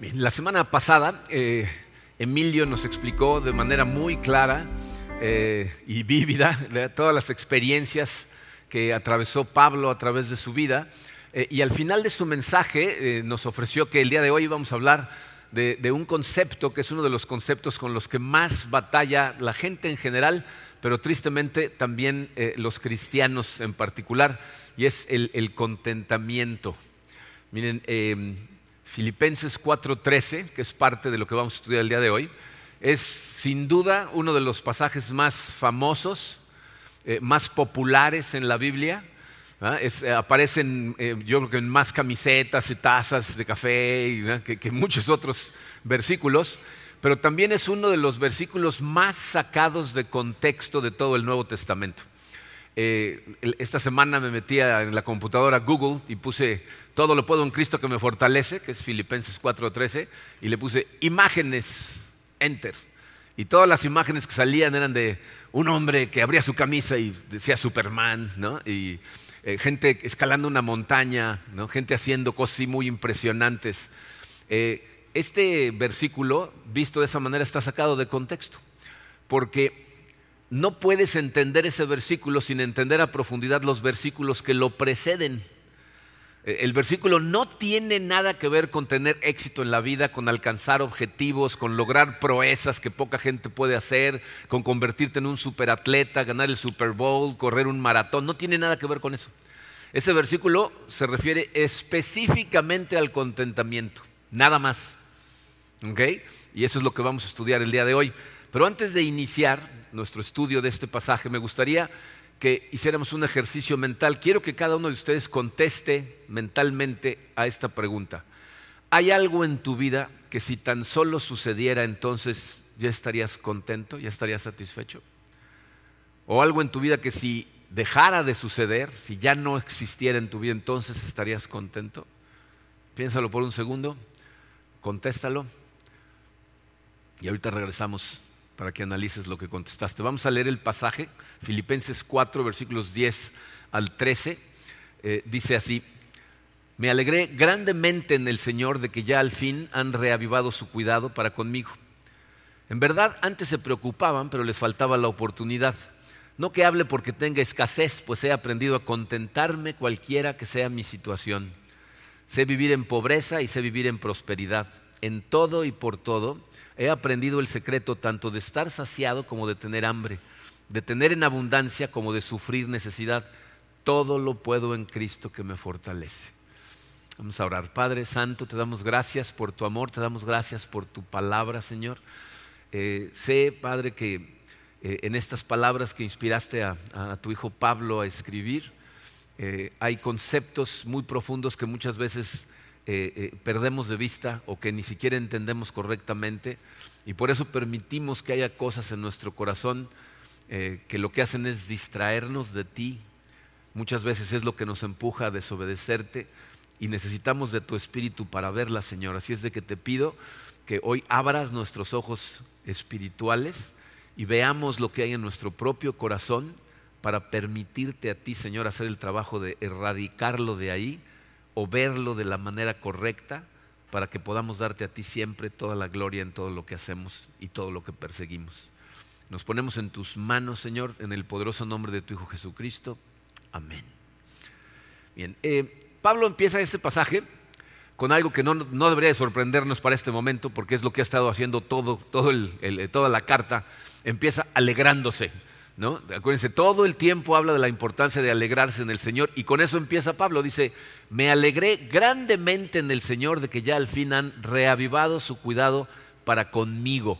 La semana pasada eh, Emilio nos explicó de manera muy clara eh, y vívida todas las experiencias que atravesó Pablo a través de su vida eh, y al final de su mensaje nos ofreció que el día de hoy vamos a hablar de, de, un concepto que es uno de los conceptos con los que más batalla la gente en general, pero tristemente también los cristianos en particular, y es el, el contentamiento. Miren, Filipenses 4:13, que es parte de lo que vamos a estudiar el día de hoy, es sin duda uno de los pasajes más famosos, eh, más populares en la Biblia. Eh, aparecen, eh, yo creo que en más camisetas y tazas de café que, que muchos otros versículos, pero también es uno de los versículos más sacados de contexto de todo el Nuevo Testamento. Esta semana me metía en la computadora Google y puse todo lo puedo en Cristo que me fortalece, que es Filipenses 4:13, y le puse imágenes, enter. Y todas las imágenes que salían eran de un hombre que abría su camisa y decía Superman, ¿no? Y eh, gente escalando una montaña, ¿no? gente haciendo cosas muy impresionantes. Eh, este versículo, visto de esa manera, está sacado de contexto, porque no puedes entender ese versículo sin entender a profundidad los versículos que lo preceden. Eh, el versículo no tiene nada que ver con tener éxito en la vida, con alcanzar objetivos, con lograr proezas que poca gente puede hacer, con convertirte en un superatleta, ganar el Super Bowl, correr un maratón. No tiene nada que ver con eso. Ese versículo se refiere específicamente al contentamiento, nada más. Y eso es lo que vamos a estudiar el día de hoy. Pero antes de iniciar nuestro estudio de este pasaje, me gustaría que hiciéramos un ejercicio mental. Quiero que cada uno de ustedes conteste mentalmente a esta pregunta. ¿Hay algo en tu vida que si tan solo sucediera entonces ya estarías contento, ya estarías satisfecho? ¿O algo en tu vida que si dejara de suceder, si ya no existiera en tu vida, entonces estarías contento? Piénsalo por un segundo, contéstalo y ahorita regresamos para que analices lo que contestaste. Vamos a leer el pasaje, Filipenses 4, versículos 10 al 13. Eh, dice así, me alegré grandemente en el Señor de que ya al fin han reavivado su cuidado para conmigo. En verdad, antes se preocupaban, pero les faltaba la oportunidad. No que hable porque tenga escasez, pues he aprendido a contentarme cualquiera que sea mi situación. Sé vivir en pobreza y sé vivir en prosperidad. En todo y por todo he aprendido el secreto tanto de estar saciado como de tener hambre, de tener en abundancia como de sufrir necesidad. Todo lo puedo en Cristo que me fortalece. Vamos a orar. Padre Santo, te damos gracias por tu amor, te damos gracias por tu palabra, Señor. Eh, sé, Padre, que eh, en estas palabras que inspiraste a, tu hijo Pablo a escribir, eh, hay conceptos muy profundos que muchas veces eh, eh, perdemos de vista o que ni siquiera entendemos correctamente y por eso permitimos que haya cosas en nuestro corazón eh, que lo que hacen es distraernos de ti. Muchas veces es lo que nos empuja a desobedecerte y necesitamos de tu espíritu para verla, Señor. Así es de que te pido que hoy abras nuestros ojos espirituales y veamos lo que hay en nuestro propio corazón para permitirte a ti, Señor, hacer el trabajo de erradicarlo de ahí o verlo de la manera correcta para que podamos darte a ti siempre toda la gloria en todo lo que hacemos y todo lo que perseguimos. Nos ponemos en tus manos, Señor, en el poderoso nombre de tu Hijo Jesucristo. Amén. Bien, eh, Pablo empieza este pasaje con algo que no, debería de sorprendernos para este momento, porque es lo que ha estado haciendo todo, todo toda la carta. Empieza alegrándose ¿no? Acuérdense, todo el tiempo habla de la importancia de alegrarse en el Señor y con eso empieza Pablo. Dice, me alegré grandemente en el Señor de que ya al fin han reavivado su cuidado para conmigo.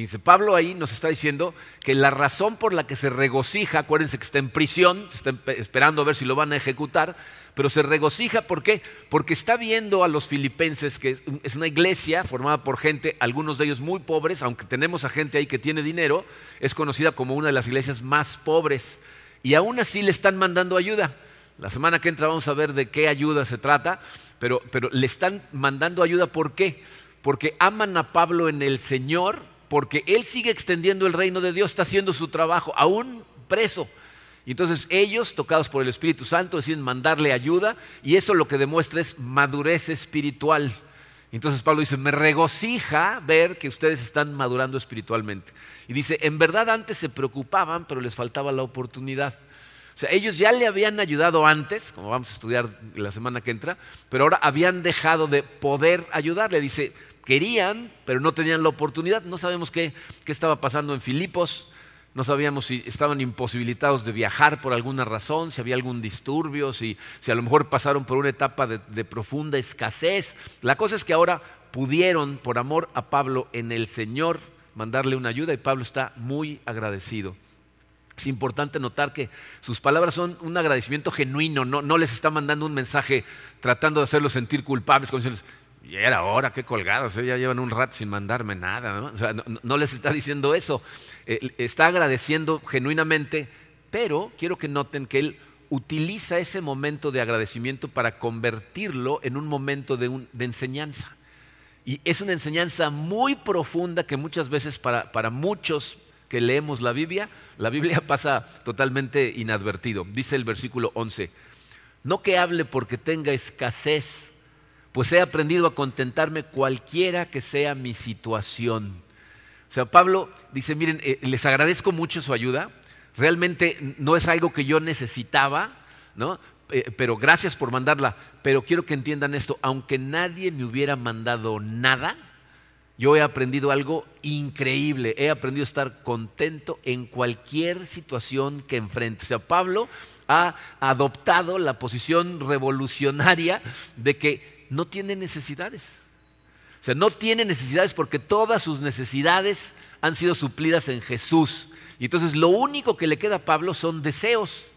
Dice, Pablo ahí nos está diciendo que la razón por la que se regocija, acuérdense que está en prisión, está esperando a ver si lo van a ejecutar, pero se regocija, ¿por qué? Porque está viendo a los filipenses, que es una iglesia formada por gente, algunos de ellos muy pobres, aunque tenemos a gente ahí que tiene dinero, es conocida como una de las iglesias más pobres, y aún así le están mandando ayuda. La semana que entra vamos a ver de qué ayuda se trata, pero, pero le están mandando ayuda, ¿por qué? Porque aman a Pablo en el Señor, porque él sigue extendiendo el reino de Dios, está haciendo su trabajo, aún preso. Y entonces ellos, tocados por el Espíritu Santo, deciden mandarle ayuda y eso lo que demuestra es madurez espiritual. Entonces Pablo dice, me regocija ver que ustedes están madurando espiritualmente. Y dice, en verdad antes se preocupaban, pero les faltaba la oportunidad. O sea, ellos ya le habían ayudado antes, como vamos a estudiar la semana que entra, pero ahora habían dejado de poder ayudarle. Dice, querían, pero no tenían la oportunidad. No sabemos qué, qué estaba pasando en Filipos, no sabíamos si estaban imposibilitados de viajar por alguna razón, si había algún disturbio, si, si a lo mejor pasaron por una etapa de, profunda escasez. La cosa es que ahora pudieron, por amor a Pablo, en el Señor mandarle una ayuda y Pablo está muy agradecido. Es importante notar que sus palabras son un agradecimiento genuino, no, no les está mandando un mensaje tratando de hacerlos sentir culpables, como y era hora, qué colgados, ya llevan un rato sin mandarme nada. ¿no? No, les está diciendo eso. Eh, está agradeciendo genuinamente, pero quiero que noten que él utiliza ese momento de agradecimiento para convertirlo en un momento de, enseñanza. Y es una enseñanza muy profunda que muchas veces para, para muchos que leemos la Biblia, la Biblia pasa totalmente inadvertido. Dice el versículo 11, no que hable porque tenga escasez pues he aprendido a contentarme cualquiera que sea mi situación. O sea, Pablo dice, miren, eh, les agradezco mucho su ayuda, realmente no es algo que yo necesitaba, ¿no? Eh, pero gracias por mandarla, pero quiero que entiendan esto, aunque nadie me hubiera mandado nada, yo he aprendido algo increíble, he aprendido a estar contento en cualquier situación que enfrente. O sea, Pablo ha adoptado la posición revolucionaria de que no tiene necesidades. O sea, no tiene necesidades porque todas sus necesidades han sido suplidas en Jesús. Y entonces lo único que le queda a Pablo son deseos.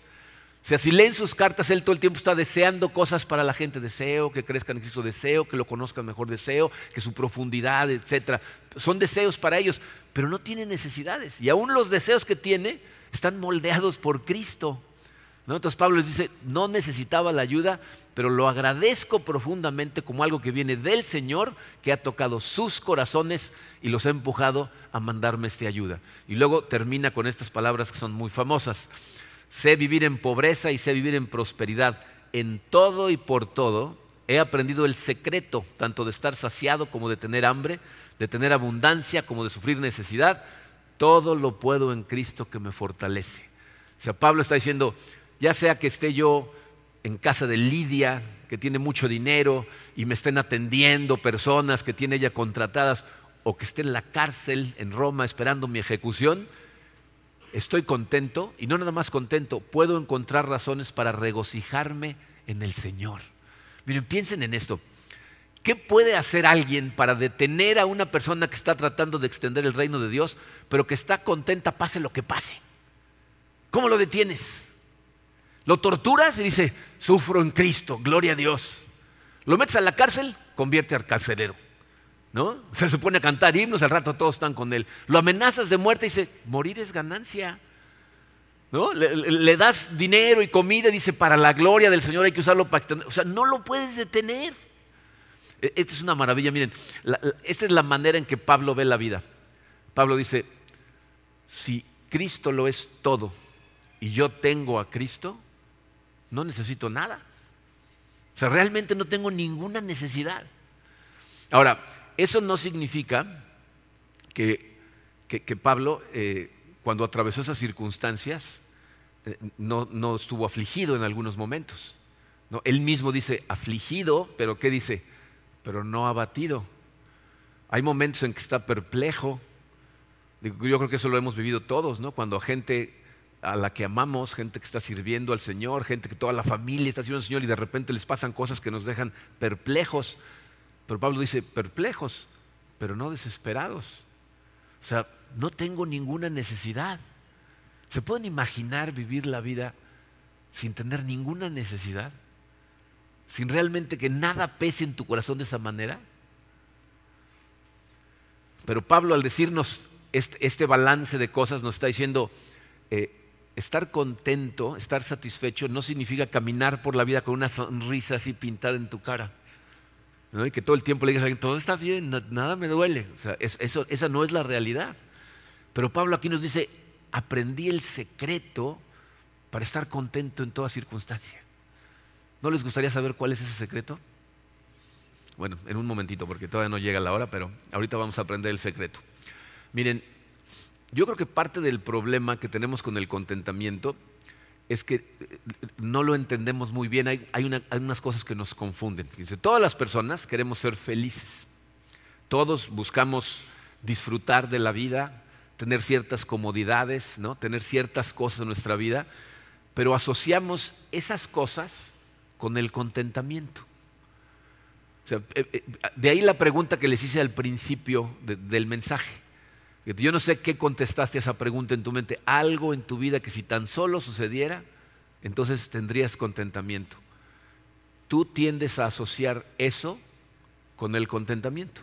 O sea, si leen sus cartas, él todo el tiempo está deseando cosas para la gente. Deseo que crezcan en Cristo, deseo que lo conozcan mejor, deseo que su profundidad, etc. Son deseos para ellos, pero no tiene necesidades. Y aún los deseos que tiene están moldeados por Cristo. Entonces Pablo les dice, no necesitaba la ayuda, pero lo agradezco profundamente como algo que viene del Señor, que ha tocado sus corazones y los ha empujado a mandarme esta ayuda. Y luego termina con estas palabras que son muy famosas. Sé vivir en pobreza y sé vivir en prosperidad. En todo y por todo he aprendido el secreto, tanto de estar saciado como de tener hambre, de tener abundancia como de sufrir necesidad. Todo lo puedo en Cristo que me fortalece. O sea, Pablo está diciendo, ya sea que esté yo en casa de Lidia, que tiene mucho dinero, y me estén atendiendo personas que tiene ella contratadas, o que esté en la cárcel en Roma esperando mi ejecución, estoy contento, y no nada más contento, puedo encontrar razones para regocijarme en el Señor. Miren, piensen en esto. ¿Qué puede hacer alguien para detener a una persona que está tratando de extender el reino de Dios, pero que está contenta pase lo que pase? ¿Cómo lo detienes? Lo torturas y dice, sufro en Cristo, gloria a Dios. Lo metes a la cárcel, convierte al carcelero. ¿No? Se supone a cantar himnos, al rato todos están con él. Lo amenazas de muerte y dice, morir es ganancia. ¿No? Le, das dinero y comida dice, para la gloria del Señor hay que usarlo para extender. O sea, no lo puedes detener. E, esta es una maravilla, miren, esta es la manera en que Pablo ve la vida. Pablo dice, si Cristo lo es todo y yo tengo a Cristo, no necesito nada. O sea, realmente no tengo ninguna necesidad. Ahora, eso no significa que, Pablo, eh, cuando atravesó esas circunstancias, eh, no, estuvo afligido en algunos momentos. ¿no? Él mismo dice, afligido, pero ¿qué dice? Pero no abatido. Hay momentos en que está perplejo. Yo creo que eso lo hemos vivido todos, ¿no? Cuando gente a la que amamos, gente que está sirviendo al Señor, gente que toda la familia está sirviendo al Señor y de repente les pasan cosas que nos dejan perplejos. Pero Pablo dice, perplejos, pero no desesperados. O sea, no tengo ninguna necesidad. ¿Se pueden imaginar vivir la vida sin tener ninguna necesidad? Sin realmente que nada pese en tu corazón de esa manera. Pero Pablo al decirnos este, este balance de cosas nos está diciendo, eh, estar contento, estar satisfecho, no significa caminar por la vida con una sonrisa así pintada en tu cara. Y que todo el tiempo le digas a alguien, todo está bien, nada me duele. O sea, eso, esa no es la realidad. Pero Pablo aquí nos dice, aprendí el secreto para estar contento en toda circunstancia. ¿No les gustaría saber cuál es ese secreto? Bueno, en un momentito, porque todavía no llega la hora, pero ahorita vamos a aprender el secreto. Miren, yo creo que parte del problema que tenemos con el contentamiento es que eh, no lo entendemos muy bien. Hay, unas cosas que nos confunden. Todas las personas queremos ser felices. Todos buscamos disfrutar de la vida, tener ciertas comodidades, ¿no? tener ciertas cosas en nuestra vida, pero asociamos esas cosas con el contentamiento. Eh, eh, de ahí la pregunta que les hice al principio del mensaje. Yo no sé qué contestaste a esa pregunta en tu mente. Algo en tu vida que si tan solo sucediera, entonces tendrías contentamiento. Tú tiendes a asociar eso con el contentamiento.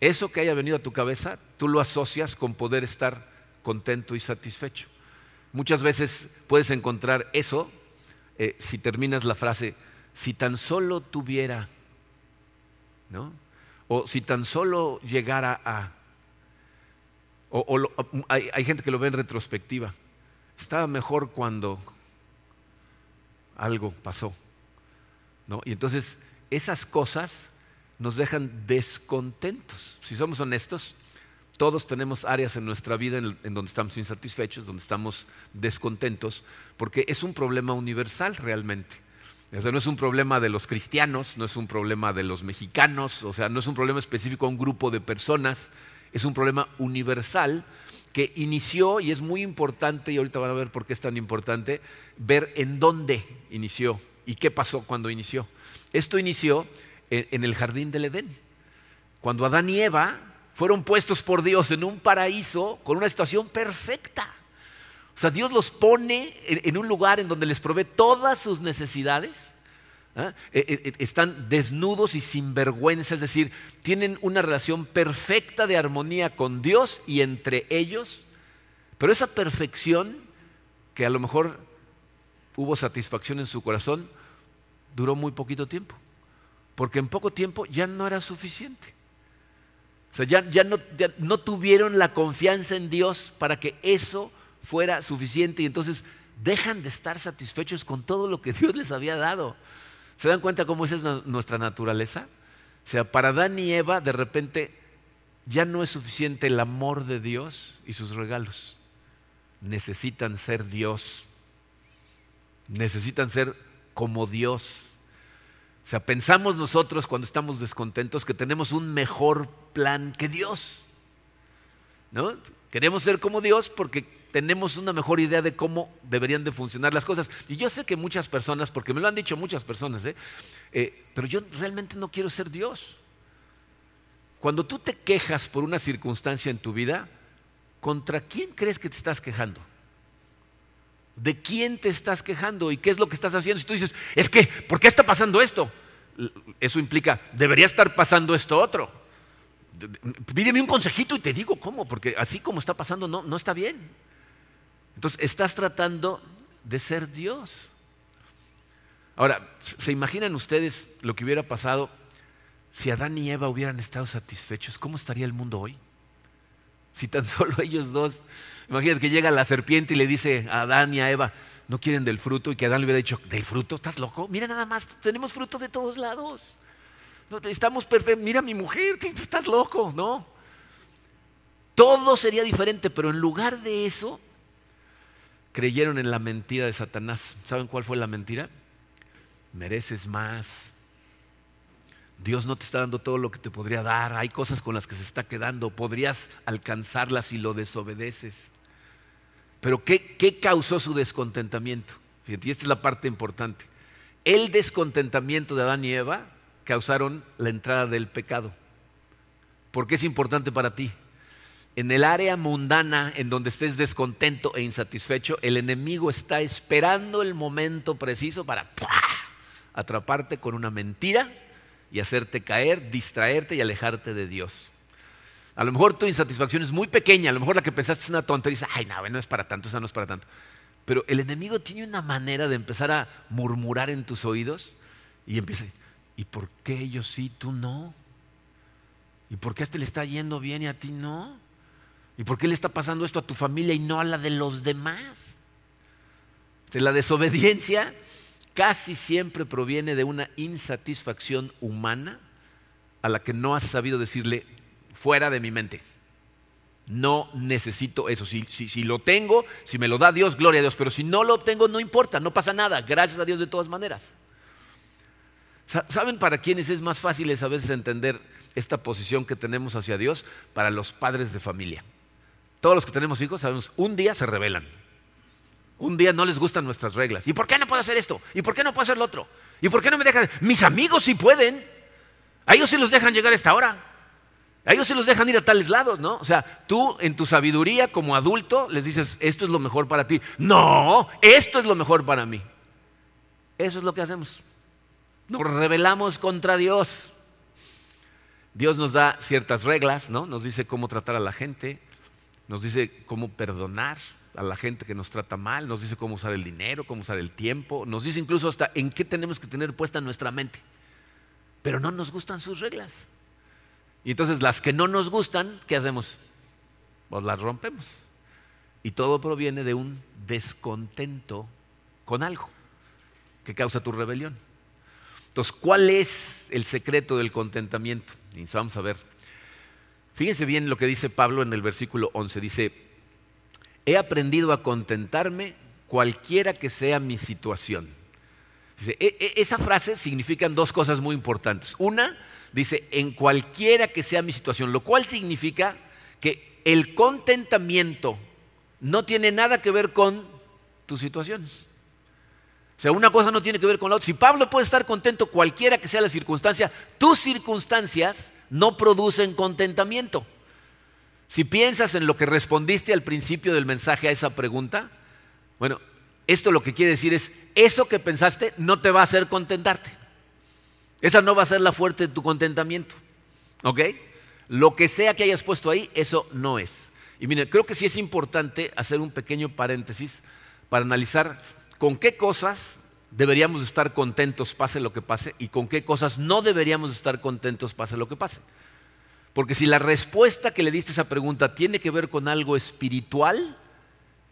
Eso que haya venido a tu cabeza, tú lo asocias con poder estar contento y satisfecho. Muchas veces puedes encontrar eso eh, si terminas la frase, si tan solo tuviera, ¿no? O si tan solo llegara a o, hay, gente que lo ve en retrospectiva. Estaba mejor cuando algo pasó. ¿no? Y entonces esas cosas nos dejan descontentos. Si somos honestos, todos tenemos áreas en nuestra vida en, en, donde estamos insatisfechos, donde estamos descontentos, porque es un problema universal realmente. O sea, no es un problema de los cristianos, no es un problema de los mexicanos, o sea, no es un problema específico a un grupo de personas, es un problema universal que inició, y es muy importante, y ahorita van a ver por qué es tan importante, ver en dónde inició y qué pasó cuando inició. Esto inició en, el jardín del Edén, cuando Adán y Eva fueron puestos por Dios en un paraíso con una situación perfecta. O sea, Dios los pone en un lugar en donde les provee todas sus necesidades ¿ah? Eh, eh, eh, están desnudos y sin vergüenza, es decir, tienen una relación perfecta de armonía con Dios y entre ellos, pero esa perfección, que a lo mejor hubo satisfacción en su corazón, duró muy poquito tiempo, porque en poco tiempo ya no era suficiente. O sea, ya, no, ya no tuvieron la confianza en Dios para que eso fuera suficiente y entonces dejan de estar satisfechos con todo lo que Dios les había dado. ¿Se dan cuenta cómo esa es nuestra naturaleza? O sea, para Adán y Eva de repente ya no es suficiente el amor de Dios y sus regalos. Necesitan ser Dios. Necesitan ser como Dios. O sea, pensamos nosotros cuando estamos descontentos que tenemos un mejor plan que Dios. ¿No? Queremos ser como Dios porque tenemos una mejor idea de cómo deberían de funcionar las cosas. Y yo sé que muchas personas, porque me lo han dicho muchas personas, ¿eh? Eh, pero yo realmente no quiero ser Dios. Cuando tú te quejas por una circunstancia en tu vida, ¿contra quién crees que te estás quejando? ¿De quién te estás quejando y qué es lo que estás haciendo? Si tú dices, es que, ¿por qué está pasando esto? Eso implica, debería estar pasando esto otro. Pídeme un consejito y te digo cómo, porque así como está pasando no, no está bien. Entonces, estás tratando de ser Dios. Ahora, ¿se imaginan ustedes lo que hubiera pasado si Adán y Eva hubieran estado satisfechos? ¿Cómo estaría el mundo hoy? Si tan solo ellos dos, imagínate que llega la serpiente y le dice a Adán y a Eva, no quieren del fruto y que Adán le hubiera dicho, ¿del fruto? ¿Estás loco? Mira nada más, tenemos fruto de todos lados. Estamos perfectos, mira mi mujer, estás loco, ¿no? Todo sería diferente, pero en lugar de eso, creyeron en la mentira de Satanás. ¿Saben cuál fue la mentira? Mereces más. Dios no te está dando todo lo que te podría dar. Hay cosas con las que se está quedando. Podrías alcanzarlas si lo desobedeces. Pero ¿qué, qué causó su descontentamiento? Fíjate, y esta es la parte importante. El descontentamiento de Adán y Eva causaron la entrada del pecado. ¿Por qué es importante para ti? En el área mundana en donde estés descontento e insatisfecho, el enemigo está esperando el momento preciso para atraparte con una mentira y hacerte caer, distraerte y alejarte de Dios. A lo mejor tu insatisfacción es muy pequeña, a lo mejor la que pensaste es una tontería y ay, no, no es para tanto, esa no es para tanto. Pero el enemigo tiene una manera de empezar a murmurar en tus oídos y empieza, ¿y por qué ellos sí, tú no? ¿Y por qué a este le está yendo bien y a ti no? ¿Y por qué le está pasando esto a tu familia y no a la de los demás? la desobediencia casi siempre proviene de una insatisfacción humana a la que no has sabido decirle fuera de mi mente. No necesito eso. Si, si, lo tengo, si me lo da Dios, gloria a Dios. Pero si no lo tengo, no importa, no pasa nada. Gracias a Dios de todas maneras. ¿Saben para quiénes es más fácil a veces entender esta posición que tenemos hacia Dios? Para los padres de familia. Todos los que tenemos hijos sabemos, un día se rebelan. Un día no les gustan nuestras reglas. ¿Y por qué no puedo hacer esto? ¿Y por qué no puedo hacer lo otro? ¿Y por qué no me dejan? Mis amigos sí pueden. A ellos sí los dejan llegar a esta hora. A ellos sí los dejan ir a tales lados, ¿no? O sea, tú en tu sabiduría como adulto les dices, esto es lo mejor para ti. No, esto es lo mejor para mí. Eso es lo que hacemos. Nos rebelamos contra Dios. Dios nos da ciertas reglas, ¿no? Nos dice cómo tratar a la gente, nos dice cómo perdonar a la gente que nos trata mal, nos dice cómo usar el dinero, cómo usar el tiempo, nos dice incluso hasta en qué tenemos que tener puesta nuestra mente. Pero no nos gustan sus reglas. Y entonces las que no nos gustan, ¿qué hacemos? Pues las rompemos. Y todo proviene de un descontento con algo que causa tu rebelión. Entonces, ¿cuál es el secreto del contentamiento? Vamos a ver. Fíjense bien lo que dice Pablo en el versículo 11. Dice, he aprendido a contentarme cualquiera que sea mi situación. E, e, esa frase significa dos cosas muy importantes. Una, dice, en cualquiera que sea mi situación, lo cual significa que el contentamiento no tiene nada que ver con tus situaciones. O sea, una cosa no tiene que ver con la otra. Si Pablo puede estar contento cualquiera que sea la circunstancia, tus circunstancias no producen contentamiento. Si piensas en lo que respondiste al principio del mensaje a esa pregunta, bueno, esto lo que quiere decir es, eso que pensaste no te va a hacer contentarte. Esa no va a ser la fuerte de tu contentamiento. ¿Ok? Lo que sea que hayas puesto ahí, eso no es. Y mire, creo que sí es importante hacer un pequeño paréntesis para analizar con qué cosas deberíamos estar contentos pase lo que pase y con qué cosas no deberíamos estar contentos pase lo que pase. Porque si la respuesta que le diste a esa pregunta tiene que ver con algo espiritual,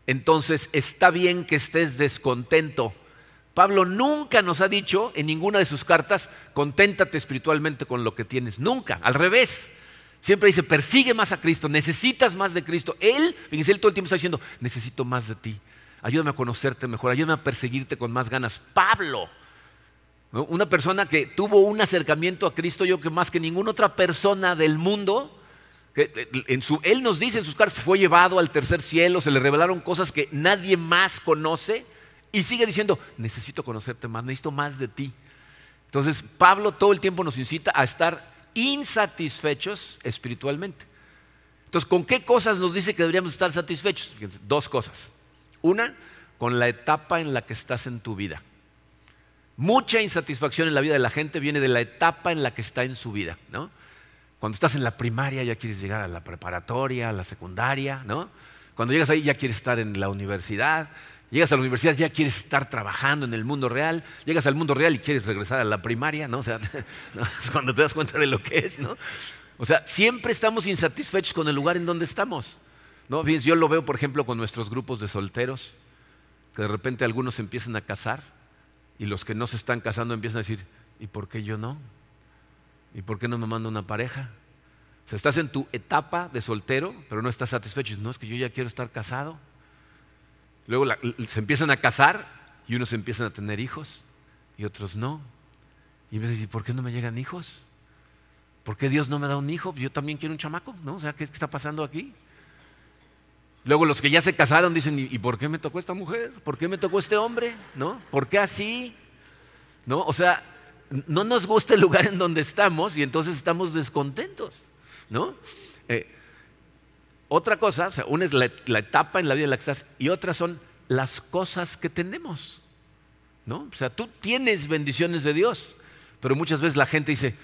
entonces está bien que estés descontento. Pablo nunca nos ha dicho en ninguna de sus cartas, conténtate espiritualmente con lo que tienes. Nunca, al revés. Siempre dice, persigue más a Cristo, necesitas más de Cristo. Él, fíjense, él todo el tiempo está diciendo, necesito más de ti ayúdame a conocerte mejor, ayúdame a perseguirte con más ganas. Pablo, una persona que tuvo un acercamiento a Cristo, yo que más que ninguna otra persona del mundo, que en su, él nos dice en sus cartas, fue llevado al tercer cielo, se le revelaron cosas que nadie más conoce y sigue diciendo, necesito conocerte más, necesito más de ti. Entonces, Pablo todo el tiempo nos incita a estar insatisfechos espiritualmente. Entonces, ¿con qué cosas nos dice que deberíamos estar satisfechos? Dos cosas. Una, con la etapa en la que estás en tu vida. Mucha insatisfacción en la vida de la gente viene de la etapa en la que está en su vida, ¿no? Cuando estás en la primaria ya quieres llegar a la preparatoria, a la secundaria, ¿no? Cuando llegas ahí ya quieres estar en la universidad, llegas a la universidad ya quieres estar trabajando en el mundo real, llegas al mundo real y quieres regresar a la primaria, ¿no? O sea, cuando te das cuenta de lo que es, ¿no? O sea, siempre estamos insatisfechos con el lugar en donde estamos. No, yo lo veo, por ejemplo, con nuestros grupos de solteros, que de repente algunos empiezan a casar y los que no se están casando empiezan a decir, ¿y por qué yo no? ¿Y por qué no me manda una pareja? O sea, estás en tu etapa de soltero, pero no estás satisfecho. No, es que yo ya quiero estar casado. Luego se empiezan a casar y unos empiezan a tener hijos y otros no. Y me dicen, ¿y por qué no me llegan hijos? ¿Por qué Dios no me da un hijo? Yo también quiero un chamaco, ¿no? O sea, ¿qué está pasando aquí? Luego los que ya se casaron dicen, ¿y por qué me tocó esta mujer? ¿Por qué me tocó este hombre? ¿No? ¿Por qué así? ¿No? O sea, no nos gusta el lugar en donde estamos y entonces estamos descontentos, ¿no? Eh, otra cosa, o sea, una es la, etapa en la vida en la que estás y otra son las cosas que tenemos, ¿no? O sea, tú tienes bendiciones de Dios, pero muchas veces la gente dice,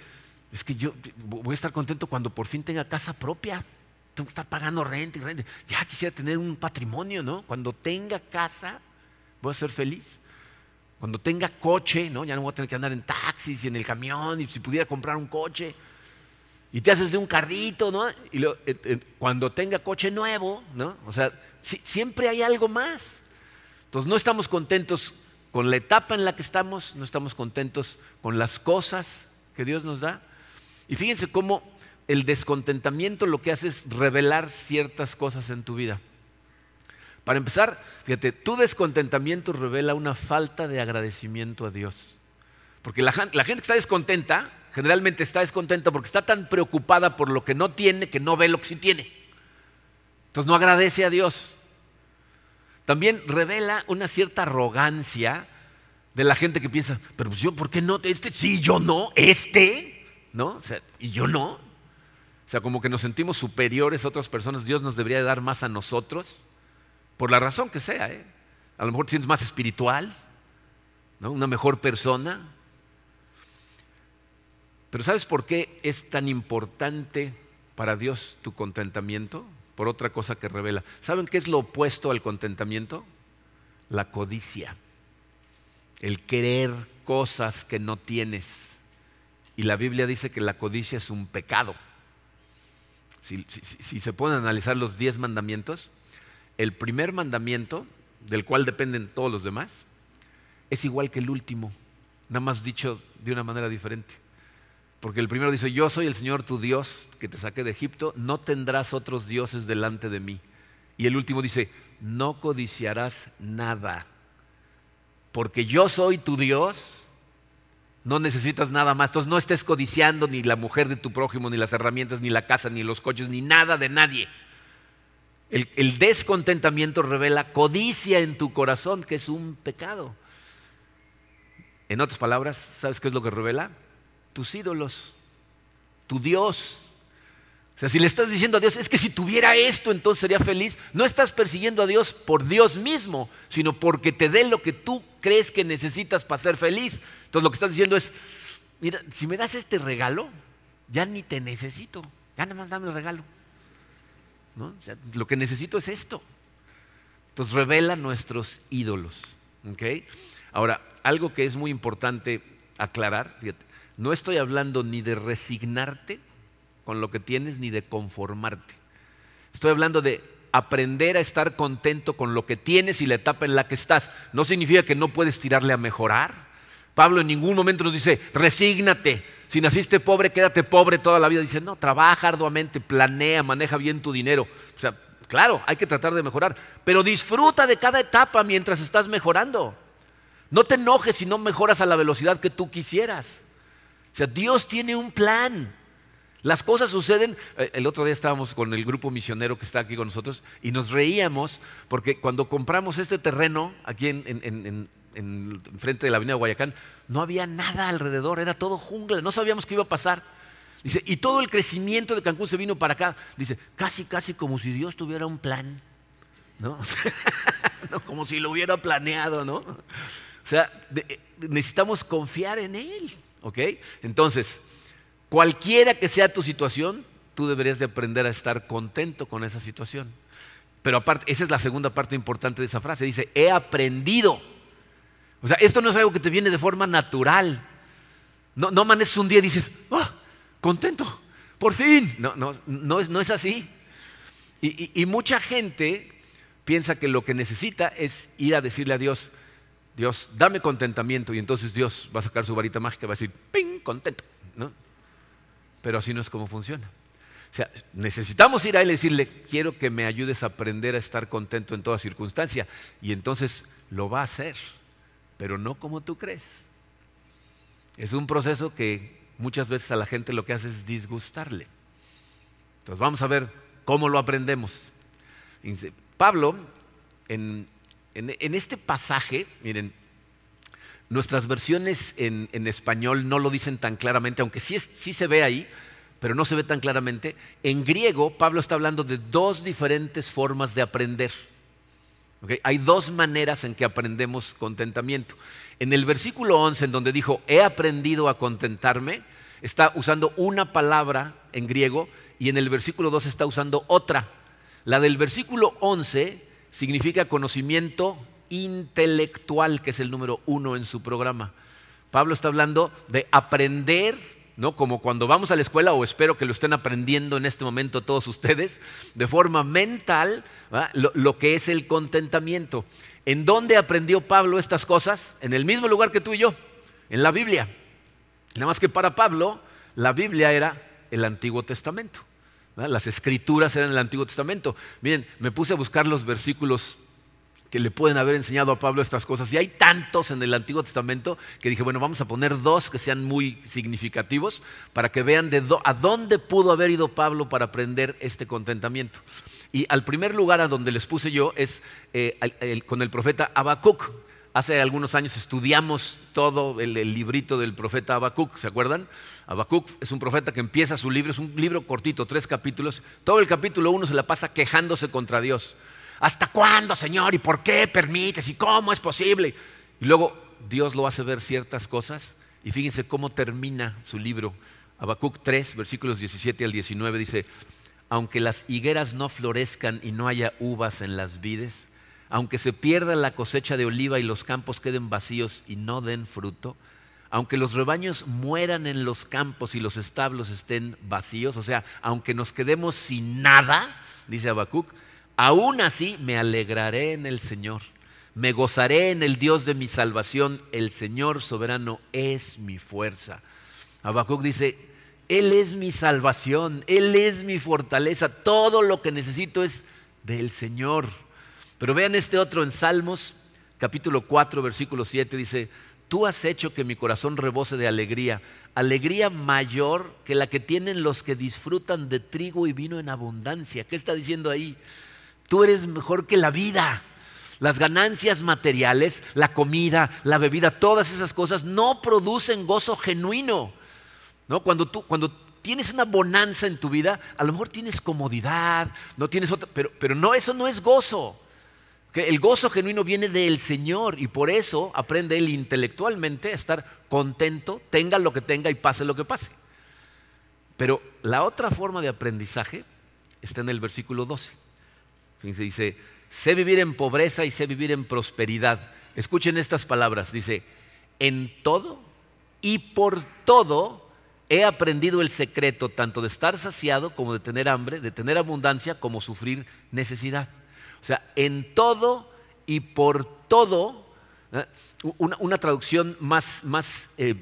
es que yo voy a estar contento cuando por fin tenga casa propia tengo que estar pagando renta y renta. Ya quisiera tener un patrimonio, ¿no? Cuando tenga casa, voy a ser feliz. Cuando tenga coche, ¿no? Ya no voy a tener que andar en taxis y en el camión, y si pudiera comprar un coche. Y te haces de un carrito, ¿no? Y eh, eh, cuando tenga coche nuevo, ¿no? O sea, siempre hay algo más. Entonces no estamos contentos con la etapa en la que estamos, no estamos contentos con las cosas que Dios nos da. Y fíjense cómo el descontentamiento lo que hace es revelar ciertas cosas en tu vida. Para empezar, fíjate, tu descontentamiento revela una falta de agradecimiento a Dios. Porque la, gente que está descontenta, generalmente está descontenta porque está tan preocupada por lo que no tiene que no ve lo que sí tiene. Entonces no agradece a Dios. También revela una cierta arrogancia de la gente que piensa, pero pues yo, ¿por qué no? Este sí, yo no, este, ¿no? O sea, y yo no. O sea, como que nos sentimos superiores a otras personas, Dios nos debería dar más a nosotros por la razón que sea. ¿eh? A lo mejor te sientes más espiritual, una mejor persona. Pero ¿sabes por qué es tan importante para Dios tu contentamiento? Por otra cosa que revela. ¿Saben qué es lo opuesto al contentamiento? La codicia. El querer cosas que no tienes. Y la Biblia dice que la codicia es un pecado. Si, se pueden analizar los diez mandamientos, el primer mandamiento, del cual dependen todos los demás, es igual que el último, nada más dicho de una manera diferente. Porque el primero dice, yo soy el Señor tu Dios que te saqué de Egipto, no tendrás otros dioses delante de mí. Y el último dice, no codiciarás nada, porque yo soy tu Dios, no necesitas nada más. Entonces no estés codiciando ni la mujer de tu prójimo, ni las herramientas, ni la casa, ni los coches, ni nada de nadie. El, descontentamiento revela codicia en tu corazón, que es un pecado. En otras palabras, ¿sabes qué es lo que revela? Tus ídolos, tu Dios. O sea, si le estás diciendo a Dios, es que si tuviera esto, entonces sería feliz, no estás persiguiendo a Dios por Dios mismo, sino porque te dé lo que tú crees que necesitas para ser feliz. Entonces lo que estás diciendo es, mira, si me das este regalo, ya ni te necesito, ya nada más dame el regalo lo que necesito es esto. Entonces revela nuestros ídolos. Ahora, algo que es muy importante aclarar, no estoy hablando ni de resignarte con lo que tienes ni de conformarte. Estoy hablando de aprender a estar contento con lo que tienes y la etapa en la que estás. No significa que no puedes tirarle a mejorar. Pablo en ningún momento nos dice, resígnate, si naciste pobre, quédate pobre toda la vida. Dice, no, trabaja arduamente, planea, maneja bien tu dinero. O sea, claro, hay que tratar de mejorar, pero disfruta de cada etapa mientras estás mejorando. No te enojes si no mejoras a la velocidad que tú quisieras. O sea, Dios tiene un plan. Las cosas suceden. Eh, el otro día estábamos con el grupo misionero que está aquí con nosotros y nos reíamos porque cuando compramos este terreno aquí en, en, en, frente de la avenida Guayacán, no había nada alrededor, era todo jungla, no sabíamos qué iba a pasar. Dice, y todo el crecimiento de Cancún se vino para acá. Dice, casi, casi como si Dios tuviera un plan, ¿no? como si lo hubiera planeado, ¿no? O sea, necesitamos confiar en Él, ¿ok? Entonces, cualquiera que sea tu situación, tú deberías de aprender a estar contento con esa situación. Pero aparte, esa es la segunda parte importante de esa frase. Dice, he aprendido o sea, esto no es algo que te viene de forma natural. No, no un día y dices, oh, contento, por fin. No, no, no, es, no es así. Y, mucha gente piensa que lo que necesita es ir a decirle a Dios, Dios, dame contentamiento. Y entonces Dios va a sacar su varita mágica y va a decir, ¡ping! Contento. ¿no? Pero así no es como funciona. O sea, necesitamos ir a Él y decirle, quiero que me ayudes a aprender a estar contento en toda circunstancia. Y entonces lo va a hacer pero no como tú crees. Es un proceso que muchas veces a la gente lo que hace es disgustarle. Entonces vamos a ver cómo lo aprendemos. Pablo, en, este pasaje, miren, nuestras versiones en, español no lo dicen tan claramente, aunque sí, se ve ahí, pero no se ve tan claramente. En griego, Pablo está hablando de dos diferentes formas de aprender. Hay dos maneras en que aprendemos contentamiento. En el versículo 11, en donde dijo, he aprendido a contentarme, está usando una palabra en griego y en el versículo 2 está usando otra. La del versículo 11 significa conocimiento intelectual, que es el número uno en su programa. Pablo está hablando de aprender ¿no? Como cuando vamos a la escuela, o espero que lo estén aprendiendo en este momento todos ustedes, de forma mental, lo, lo, que es el contentamiento. ¿En dónde aprendió Pablo estas cosas? En el mismo lugar que tú y yo, en la Biblia. Nada más que para Pablo, la Biblia era el Antiguo Testamento. Las escrituras eran el Antiguo Testamento. Miren, me puse a buscar los versículos que le pueden haber enseñado a Pablo estas cosas. Y hay tantos en el Antiguo Testamento que dije, bueno, vamos a poner dos que sean muy significativos para que vean de a dónde pudo haber ido Pablo para aprender este contentamiento. Y al primer lugar a donde les puse yo es eh, con el profeta Habacuc. Hace algunos años estudiamos todo el, librito del profeta Habacuc, ¿se acuerdan? Habacuc es un profeta que empieza su libro, es un libro cortito, tres capítulos. Todo el capítulo uno se la pasa quejándose contra Dios. ¿Hasta cuándo, Señor? ¿Y por qué permites? ¿Y cómo es posible? Y luego Dios lo hace ver ciertas cosas. Y fíjense cómo termina su libro. Habacuc 3, versículos 17 al 19 dice, aunque las higueras no florezcan y no haya uvas en las vides, aunque se pierda la cosecha de oliva y los campos queden vacíos y no den fruto, aunque los rebaños mueran en los campos y los establos estén vacíos, o sea, aunque nos quedemos sin nada, dice Habacuc, aún así me alegraré en el Señor, me gozaré en el Dios de mi salvación, el Señor soberano es mi fuerza. Habacuc dice, Él es mi salvación, Él es mi fortaleza, todo lo que necesito es del Señor. Pero vean este otro en Salmos, capítulo 4, versículo 7, dice, tú has hecho que mi corazón rebose de alegría, alegría mayor que la que tienen los que disfrutan de trigo y vino en abundancia. ¿Qué está diciendo ahí? Tú eres mejor que la vida. Las ganancias materiales, la comida, la bebida, todas esas cosas no producen gozo genuino. ¿No? Cuando, tú, cuando tienes una bonanza en tu vida, a lo mejor tienes comodidad, no tienes otra, pero, pero no, eso no es gozo. El gozo genuino viene del Señor y por eso aprende él intelectualmente a estar contento, tenga lo que tenga y pase lo que pase. Pero la otra forma de aprendizaje está en el versículo 12. Fíjense, dice, sé vivir en pobreza y sé vivir en prosperidad. Escuchen estas palabras, dice, en todo y por todo he aprendido el secreto tanto de estar saciado como de tener hambre, de tener abundancia como sufrir necesidad. O sea, en todo y por todo, ¿eh? una, traducción más, más, eh,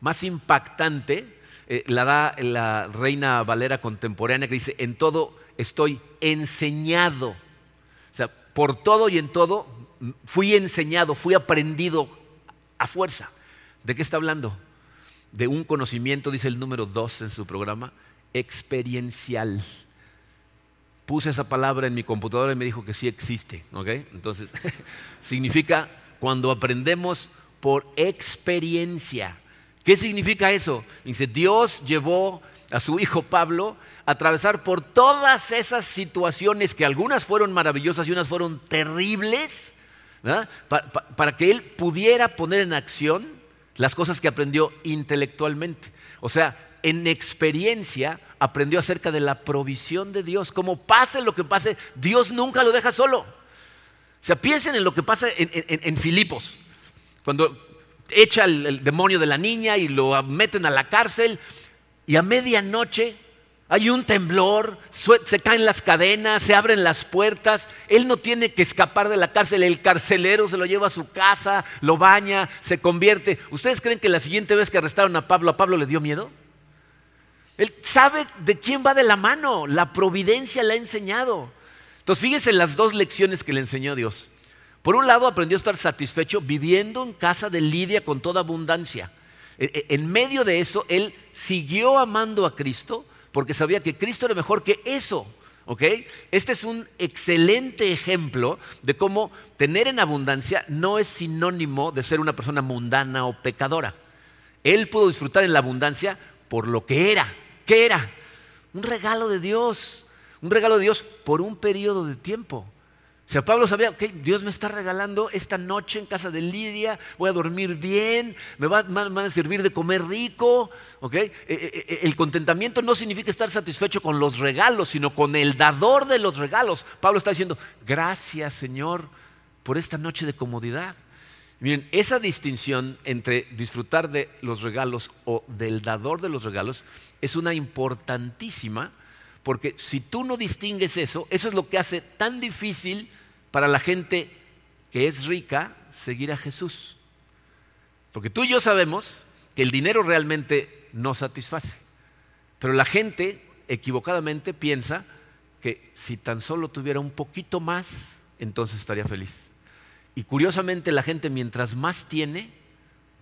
más impactante eh, la da la Reina Valera contemporánea que dice, en todo estoy enseñado. O sea, por todo y en todo fui enseñado, fui aprendido a fuerza. ¿De qué está hablando? De un conocimiento, dice el número dos en su programa, experiencial puse esa palabra en mi computadora y me dijo que sí existe. Entonces, significa cuando aprendemos por experiencia. ¿Qué significa eso? Dice, Dios llevó a su hijo Pablo a atravesar por todas esas situaciones que algunas fueron maravillosas y unas fueron terribles, para que él pudiera poner en acción las cosas que aprendió intelectualmente. O sea, en experiencia aprendió acerca de la provisión de Dios. Como pase lo que pase, Dios nunca lo deja solo. O sea, piensen en lo que pasa en, Filipos. Cuando echa el, demonio de la niña y lo meten a la cárcel y a medianoche hay un temblor, se caen las cadenas, se abren las puertas, él no tiene que escapar de la cárcel, el carcelero se lo lleva a su casa, lo baña, se convierte. ¿Ustedes creen que la siguiente vez que arrestaron a Pablo, a Pablo le dio miedo? Él sabe de quién va de la mano. La providencia le ha enseñado. Entonces fíjense las dos lecciones que le enseñó Dios. Por un lado aprendió a estar satisfecho viviendo en casa de Lidia con toda abundancia. E, e, en medio de eso, él siguió amando a Cristo porque sabía que Cristo era mejor que eso. Este es un excelente ejemplo de cómo tener en abundancia no es sinónimo de ser una persona mundana o pecadora. Él pudo disfrutar en la abundancia por lo que era, ¿Qué era? Un regalo de Dios, un regalo de Dios por un periodo de tiempo. O sea, Pablo sabía, ok, Dios me está regalando esta noche en casa de Lidia, voy a dormir bien, me van, a servir de comer rico. ¿okay? E, e, e, el contentamiento no significa estar satisfecho con los regalos, sino con el dador de los regalos. Pablo está diciendo, gracias Señor por esta noche de comodidad. Miren, esa distinción entre disfrutar de los regalos o del dador de los regalos es una importantísima, porque si tú no distingues eso, eso es lo que hace tan difícil para la gente que es rica seguir a Jesús. Porque tú y yo sabemos que el dinero realmente no satisface, pero la gente equivocadamente piensa que si tan solo tuviera un poquito más, entonces estaría feliz. Y curiosamente la gente mientras más tiene,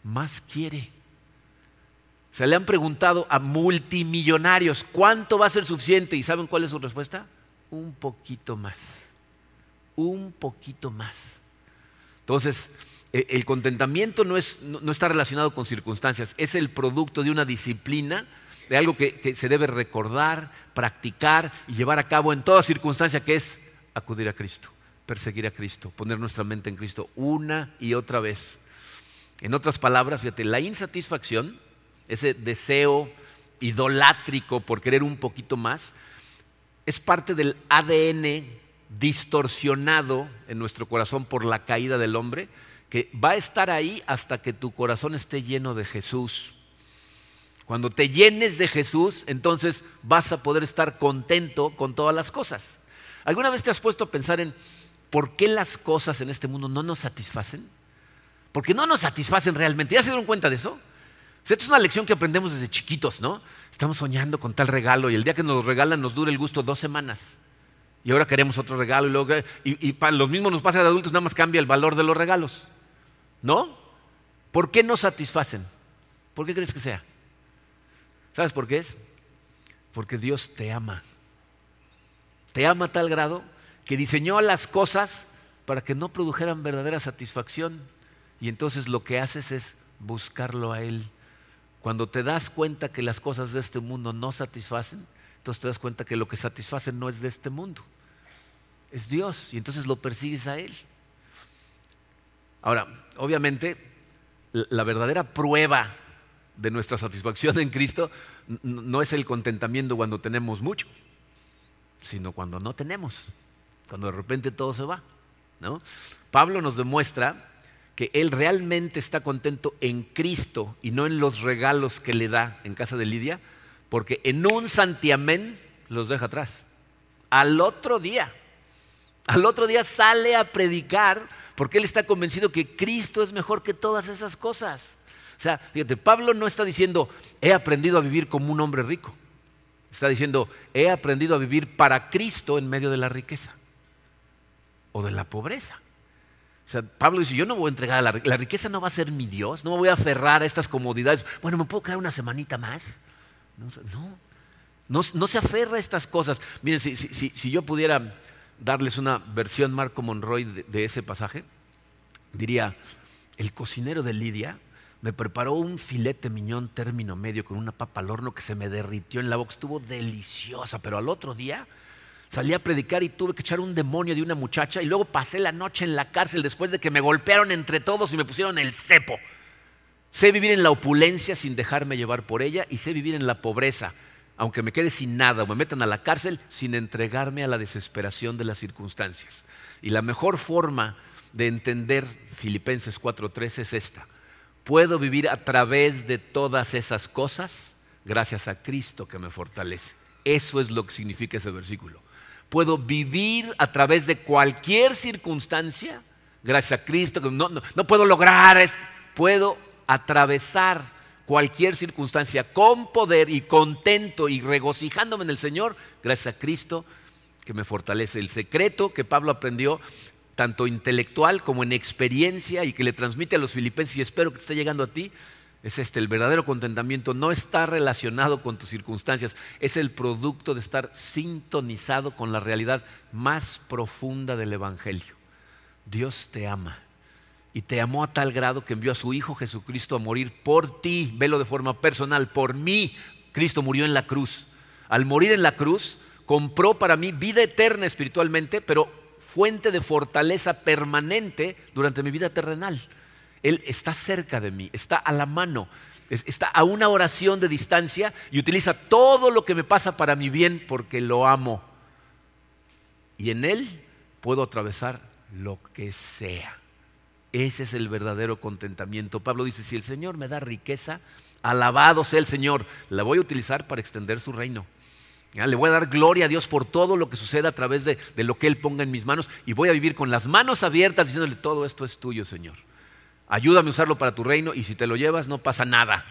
más quiere. Se le han preguntado a multimillonarios cuánto va a ser suficiente y ¿saben cuál es su respuesta? Un poquito más. Un poquito más. Entonces, e, el contentamiento no, está relacionado con circunstancias, es el producto de una disciplina, de algo que, que se debe recordar, practicar y llevar a cabo en toda circunstancia, que es acudir a Cristo perseguir a Cristo, poner nuestra mente en Cristo una y otra vez. En otras palabras, fíjate, la insatisfacción, ese deseo idolátrico por querer un poquito más, es parte del ADN distorsionado en nuestro corazón por la caída del hombre, que va a estar ahí hasta que tu corazón esté lleno de Jesús. Cuando te llenes de Jesús, entonces vas a poder estar contento con todas las cosas. ¿Alguna vez te has puesto a pensar en ¿por qué las cosas en este mundo no nos satisfacen? Porque no nos satisfacen realmente. ¿Ya se dieron cuenta de eso? esta es una lección que aprendemos desde chiquitos, ¿no? Estamos soñando con tal regalo y el día que nos lo regalan nos dura el gusto dos semanas. Y ahora queremos otro regalo y, luego, y, para los mismos nos pasa de adultos, nada más cambia el valor de los regalos. ¿No? ¿Por qué no satisfacen? ¿Por qué crees que sea? ¿Sabes por qué es? Porque Dios te ama. Te ama a tal grado que diseñó las cosas para que no produjeran verdadera satisfacción. Y entonces lo que haces es buscarlo a Él. Cuando te das cuenta que las cosas de este mundo no satisfacen, entonces te das cuenta que lo que satisface no es de este mundo, es Dios. Y entonces lo persigues a Él. Ahora, obviamente, la verdadera prueba de nuestra satisfacción en Cristo no es el contentamiento cuando tenemos mucho, sino cuando no tenemos cuando de repente todo se va. Pablo nos demuestra que él realmente está contento en Cristo y no en los regalos que le da en casa de Lidia, porque en un santiamén los deja atrás. Al otro día, al otro día sale a predicar porque él está convencido que Cristo es mejor que todas esas cosas. O sea, fíjate, Pablo no está diciendo, he aprendido a vivir como un hombre rico. Está diciendo, he aprendido a vivir para Cristo en medio de la riqueza o de la pobreza. O sea, Pablo dice, yo no voy a entregar a la, la riqueza, no va a ser mi Dios, no me voy a aferrar a estas comodidades. Bueno, ¿me puedo quedar una semanita más? No, no, se aferra a estas cosas. Miren, si, yo pudiera darles una versión Marco Monroy de, ese pasaje, diría, el cocinero de Lidia me preparó un filete miñón término medio con una papa al horno que se me derritió en la boca, estuvo deliciosa, pero al otro día Salí a predicar y tuve que echar un demonio de una muchacha y luego pasé la noche en la cárcel después de que me golpearon entre todos y me pusieron el cepo. Sé vivir en la opulencia sin dejarme llevar por ella y sé vivir en la pobreza, aunque me quede sin nada o me metan a la cárcel sin entregarme a la desesperación de las circunstancias. Y la mejor forma de entender Filipenses 4:13 es esta. Puedo vivir a través de todas esas cosas gracias a Cristo que me fortalece. Eso es lo que significa ese versículo puedo vivir a través de cualquier circunstancia, gracias a Cristo, no, no, puedo lograr, puedo atravesar cualquier circunstancia con poder y contento y regocijándome en el Señor, gracias a Cristo que me fortalece. El secreto que Pablo aprendió, tanto intelectual como en experiencia y que le transmite a los filipenses, y espero que te esté llegando a ti, es este, el verdadero contentamiento no está relacionado con tus circunstancias, es el producto de estar sintonizado con la realidad más profunda del Evangelio. Dios te ama y te amó a tal grado que envió a su Hijo Jesucristo a morir por ti, velo de forma personal, por mí. Cristo murió en la cruz. Al morir en la cruz, compró para mí vida eterna espiritualmente, pero fuente de fortaleza permanente durante mi vida terrenal. Él está cerca de mí, está a la mano, está a una oración de distancia y utiliza todo lo que me pasa para mi bien porque lo amo. Y en Él puedo atravesar lo que sea. Ese es el verdadero contentamiento. Pablo dice, si el Señor me da riqueza, alabado sea el Señor, la voy a utilizar para extender su reino. Le voy a dar gloria a Dios por todo lo que suceda a través de, de, lo que Él ponga en mis manos y voy a vivir con las manos abiertas diciéndole, todo esto es tuyo, Señor. Ayúdame a usarlo para tu reino y si te lo llevas no pasa nada.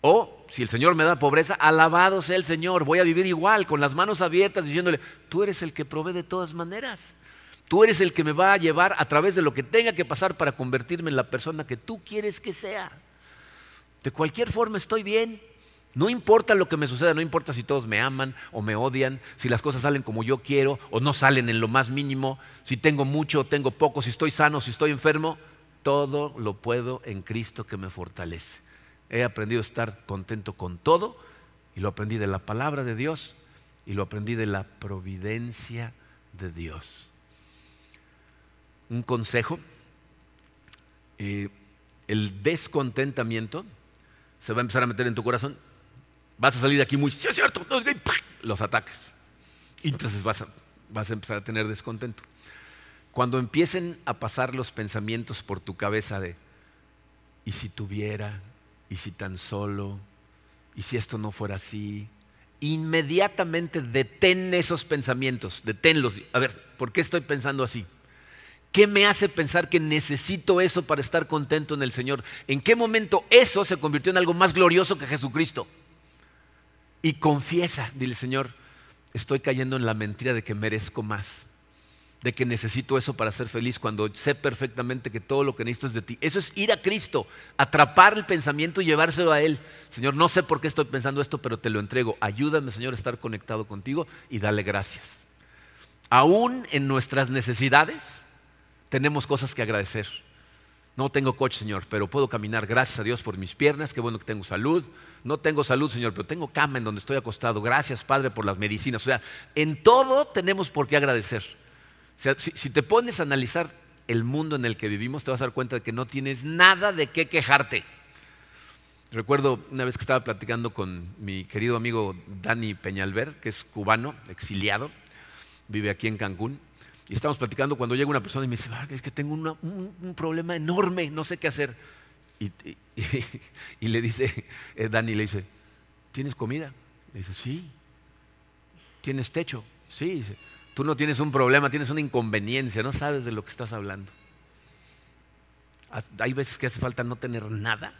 O si el Señor me da pobreza, alabado sea el Señor, voy a vivir igual, con las manos abiertas, diciéndole, tú eres el que provee de todas maneras. Tú eres el que me va a llevar a través de lo que tenga que pasar para convertirme en la persona que tú quieres que sea. De cualquier forma estoy bien. No importa lo que me suceda, no importa si todos me aman o me odian, si las cosas salen como yo quiero o no salen en lo más mínimo, si tengo mucho o tengo poco, si estoy sano, si estoy enfermo, todo lo puedo en Cristo que me fortalece. He aprendido a estar contento con todo y lo aprendí de la palabra de Dios y lo aprendí de la providencia de Dios. Un consejo, eh, el descontentamiento se va a empezar a meter en tu corazón vas a salir de aquí muy, sí es cierto, los ataques. Y entonces vas a, vas a empezar a tener descontento. Cuando empiecen a pasar los pensamientos por tu cabeza de, ¿y si tuviera? ¿Y si tan solo? ¿Y si esto no fuera así? Inmediatamente detén esos pensamientos, deténlos. A ver, ¿por qué estoy pensando así? ¿Qué me hace pensar que necesito eso para estar contento en el Señor? ¿En qué momento eso se convirtió en algo más glorioso que Jesucristo? y confiesa, dile Señor, estoy cayendo en la mentira de que merezco más, de que necesito eso para ser feliz cuando sé perfectamente que todo lo que necesito es de ti. Eso es ir a Cristo, atrapar el pensamiento y llevárselo a Él. Señor, no sé por qué estoy pensando esto, pero te lo entrego. Ayúdame, Señor, a estar conectado contigo y dale gracias. Aún en nuestras necesidades tenemos cosas que agradecer. No tengo coche, Señor, pero puedo caminar. Gracias a Dios por mis piernas. Qué bueno que tengo salud. No tengo salud, Señor, pero tengo cama en donde estoy acostado. Gracias, Padre, por las medicinas. O sea, en todo tenemos por qué agradecer. O sea, si, si te pones a analizar el mundo en el que vivimos, te vas a dar cuenta de que no tienes nada de qué quejarte. Recuerdo una vez que estaba platicando con mi querido amigo Dani Peñalver, que es cubano, exiliado, vive aquí en Cancún. Y estamos platicando cuando llega una persona y me dice, es que tengo un, problema enorme, no sé qué hacer. Y, le dice, eh, Dani le dice, ¿tienes comida? Le dice, sí. ¿Tienes techo? Sí. Dice, Tú no tienes un problema, tienes una inconveniencia, no sabes de lo que estás hablando. Hay veces que hace falta no tener nada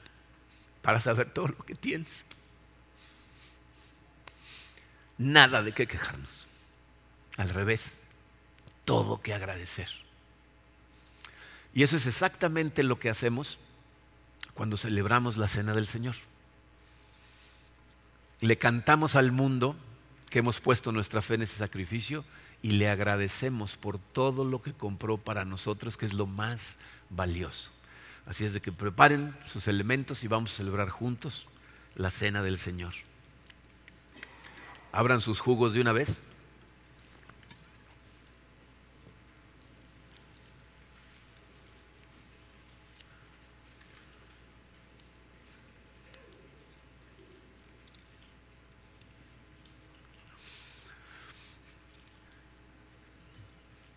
para saber todo lo que tienes. Nada de qué quejarnos. Al revés, todo que agradecer. Y eso es exactamente lo que hacemos cuando celebramos la cena del Señor. Le cantamos al mundo que hemos puesto nuestra fe en ese sacrificio y le agradecemos por todo lo que compró para nosotros, que es lo más valioso. Así es de que preparen sus elementos y vamos a celebrar juntos la cena del Señor. Abran sus jugos de una vez.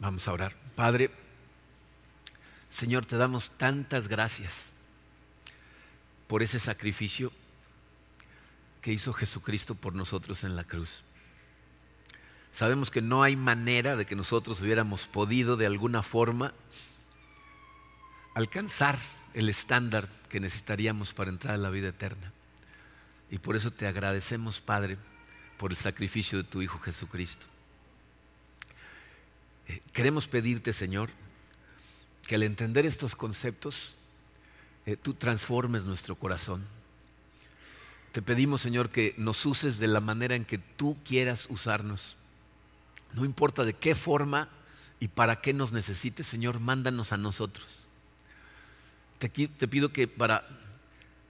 Vamos a orar. Padre, Señor, te damos tantas gracias por ese sacrificio que hizo Jesucristo por nosotros en la cruz. Sabemos que no hay manera de que nosotros hubiéramos podido de alguna forma alcanzar el estándar que necesitaríamos para entrar a la vida eterna. Y por eso te agradecemos, Padre, por el sacrificio de tu Hijo Jesucristo. Queremos pedirte, Señor, que al entender estos conceptos, eh, tú transformes nuestro corazón. Te pedimos, Señor, que nos uses de la manera en que tú quieras usarnos. No importa de qué forma y para qué nos necesites, Señor, mándanos a nosotros. Te, te pido que para,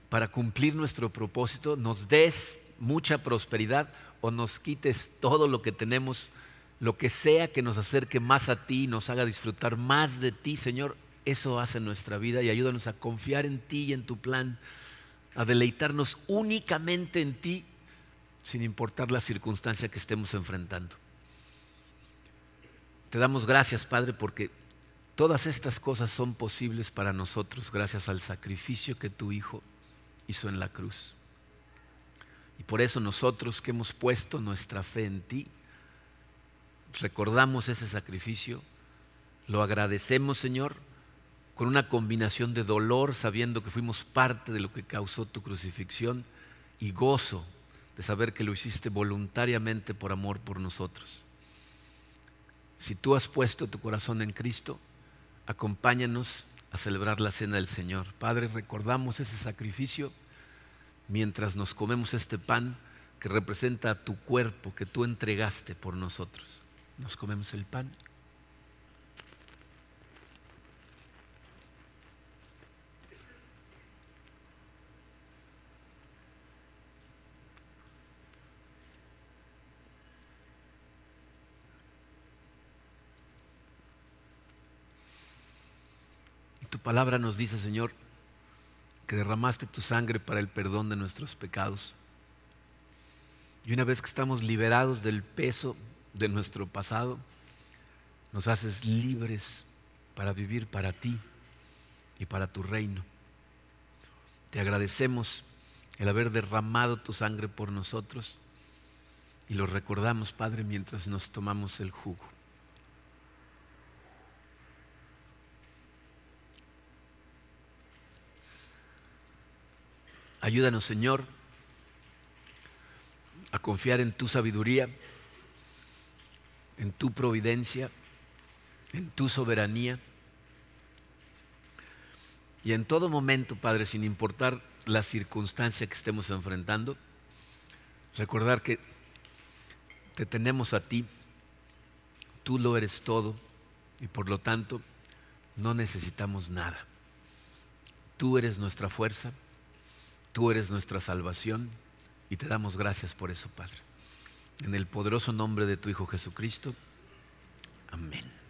para cumplir nuestro propósito nos des mucha prosperidad o nos quites todo lo que tenemos lo que sea que nos acerque más a ti, nos haga disfrutar más de ti, Señor, eso hace nuestra vida y ayúdanos a confiar en ti y en tu plan, a deleitarnos únicamente en ti, sin importar la circunstancia que estemos enfrentando. Te damos gracias, Padre, porque Todas estas cosas son posibles para nosotros gracias al sacrificio que tu Hijo hizo en la cruz. Y por eso nosotros que hemos puesto nuestra fe en ti, recordamos ese sacrificio, lo agradecemos Señor con una combinación de dolor sabiendo que fuimos parte de lo que causó tu crucifixión y gozo de saber que lo hiciste voluntariamente por amor por nosotros. Si tú has puesto tu corazón en Cristo, acompáñanos a celebrar la cena del Señor. Padre, recordamos ese sacrificio mientras nos comemos este pan que representa tu cuerpo que tú entregaste por nosotros. Nos comemos el pan. Tu palabra nos dice, Señor, que derramaste tu sangre para el perdón de nuestros pecados. Y una vez que estamos liberados del peso de nuestro pasado, nos haces libres para vivir para ti y para tu reino. Te agradecemos el haber derramado tu sangre por nosotros y lo recordamos, Padre, mientras nos tomamos el jugo. Ayúdanos, Señor, a confiar en tu sabiduría, en tu providencia, en tu soberanía. Y en todo momento, Padre, sin importar la circunstancia que estemos enfrentando, recordar que te tenemos a ti, tú lo eres todo y por lo tanto no necesitamos nada. Tú eres nuestra fuerza, Tú eres nuestra salvación y te damos gracias por eso, Padre. En el poderoso nombre de tu Hijo Jesucristo. Amén.